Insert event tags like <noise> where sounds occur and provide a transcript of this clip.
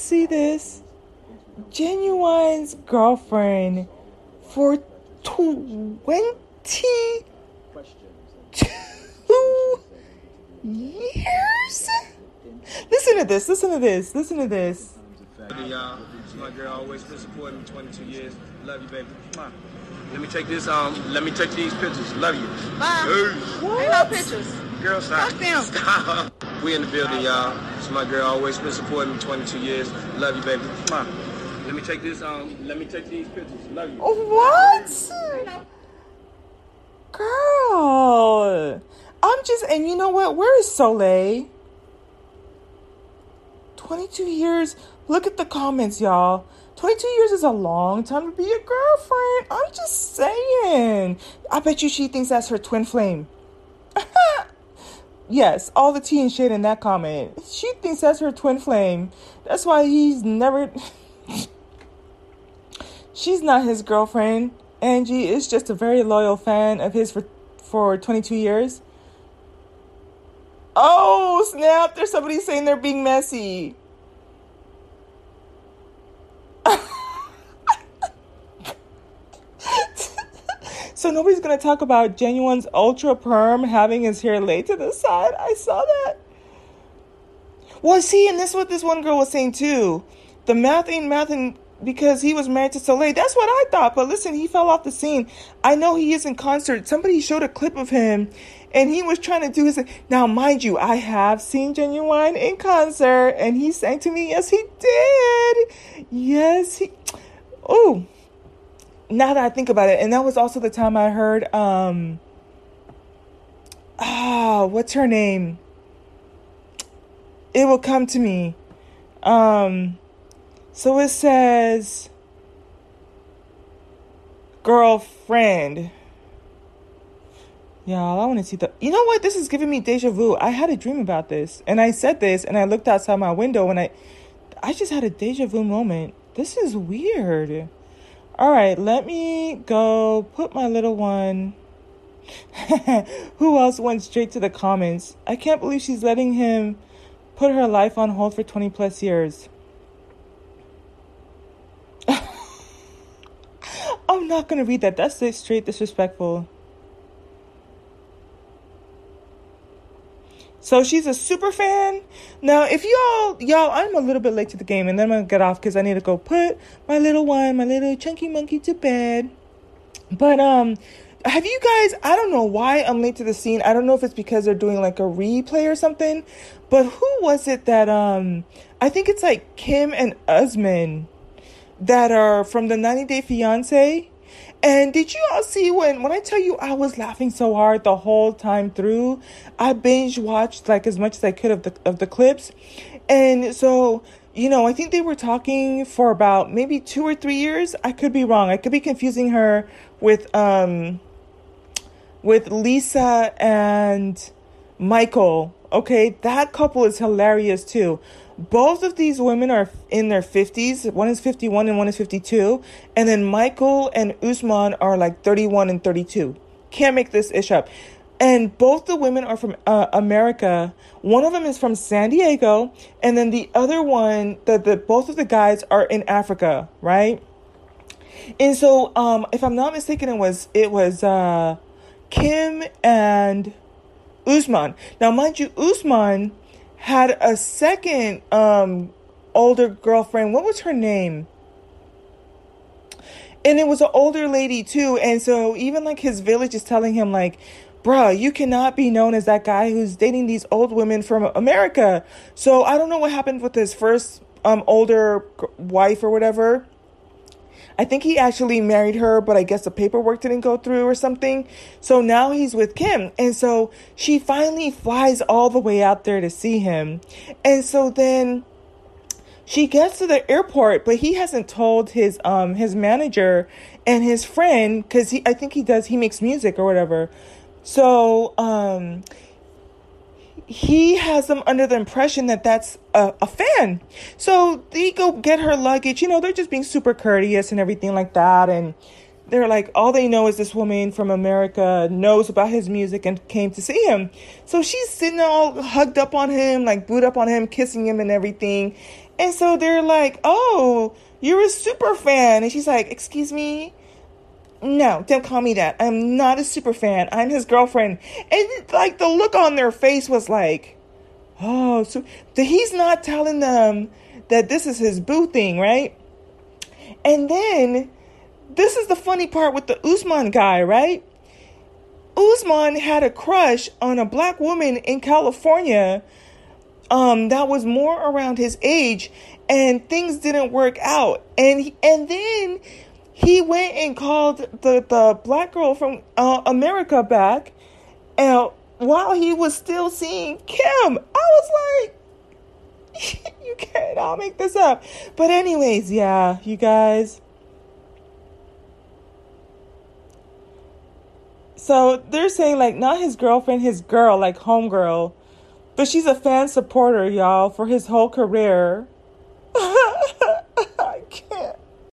see this. Ginuwine's girlfriend for 22 years? Listen to this, listen to this, listen to this. y'all. My girl always been supporting me 22 years. Love you, baby. Mwah. Let me take this. Um, let me take these pictures. Love you. Bye. Peace. Ain't no pictures. Girl, stop. Fuck them. Stop. We in the building, y'all. It's my girl always been supporting me 22 years. Love you, baby. Mwah. Let me take this. Um, let me take these pictures. Love you. What? Girl. I'm just, and you know what? Where is Solé? 22 years. Look at the comments, y'all. 22 years is a long time to be a girlfriend. I'm just saying. I bet you she thinks that's her twin flame. Yes, all the tea and shade in that comment. She thinks that's her twin flame. That's why he's never. <laughs> She's not his girlfriend. Angie is just a very loyal fan of his for, for 22 years. Oh, snap. There's somebody saying they're being messy. So nobody's to talk about Ginuwine's ultra perm having his hair laid to the side. I saw that. Well, see, and this is what this one girl was saying too. The math ain't math and because he was married to Solé. That's what I thought. But listen, he fell off the scene. I know he is in concert. Somebody showed a clip of him and he was trying to do his now mind you i have seen Ginuwine in concert and he sang to me yes he did yes he oh now that i think about it and that was also the time i heard um ah what's her name it will come to me um so it says girlfriend Y'all, I want to see the. You know what? This is giving me deja vu. I had a dream about this, and I said this, and I looked outside my window, and I, I just had a deja vu moment. This is weird. All right, let me go put my little one. <laughs> Who else went straight to the comments? I can't believe she's letting him put her life on hold for 20 plus years. <laughs> I'm not going to read that. That's straight disrespectful. So she's a super fan. Now, if y'all, y'all, I'm a little bit late to the game, and then I'm gonna get off because I need to go put my little one, my little chunky monkey, to bed. But um, have you guys? I don't know why I'm late to the scene. I don't know if it's because they're doing like a replay or something. But who was it that um? I think it's like Kim and Usman that are from the 90 Day Fiance. And did you all see when when I tell you I was laughing so hard the whole time through? I binge watched like as much as I could of the of the clips. And so, you know, I think they were talking for about maybe 2 or 3 years. I could be wrong. I could be confusing her with um with Lisa and Michael. Okay, that couple is hilarious too both of these women are in their 50s. One is 51 and one is 52. And then Michael and Usman are like 31 and 32. Can't make this ish up. And both the women are from uh, America. One of them is from San Diego, and then the other one, the, the both of the guys are in Africa, right? And so, um, if I'm not mistaken, it was it was uh, Kim and Usman. Now, mind you, Usman had a second um older girlfriend. What was her name? And it was an older lady too. And so even like his village is telling him like, bruh, you cannot be known as that guy who's dating these old women from America. So I don't know what happened with his first um older wife or whatever. I think he actually married her, but I guess the paperwork didn't go through or something. So now he's with Kim. And so she finally flies all the way out there to see him. And so then she gets to the airport, but he hasn't told his um his manager and his friend cuz he I think he does he makes music or whatever. So um he has them under the impression that that's a, a, fan. So they go get her luggage. You know, they're just being super courteous and everything like that. And they're like, all they know is this woman from America knows about his music and came to see him. So she's sitting all hugged up on him, like booed up on him, kissing him and everything. And so they're like, oh, you're a super fan. And she's like, excuse me? No, don't call me that. I'm not a super fan. I'm his girlfriend. And like the look on their face was like, oh, so he's not telling them that this is his boo thing, right? And then this is the funny part with the Usman guy, right? Usman had a crush on a black woman in California um, that was more around his age, and things didn't work out. And and then he went and called the the black girl from uh, America back, and while he was still seeing Kim, I was like, <laughs> you can't. I'll make this up. But anyways, yeah, you guys. So they're saying like not his girlfriend, his girl, like homegirl, but she's a fan supporter, y'all, for his whole career.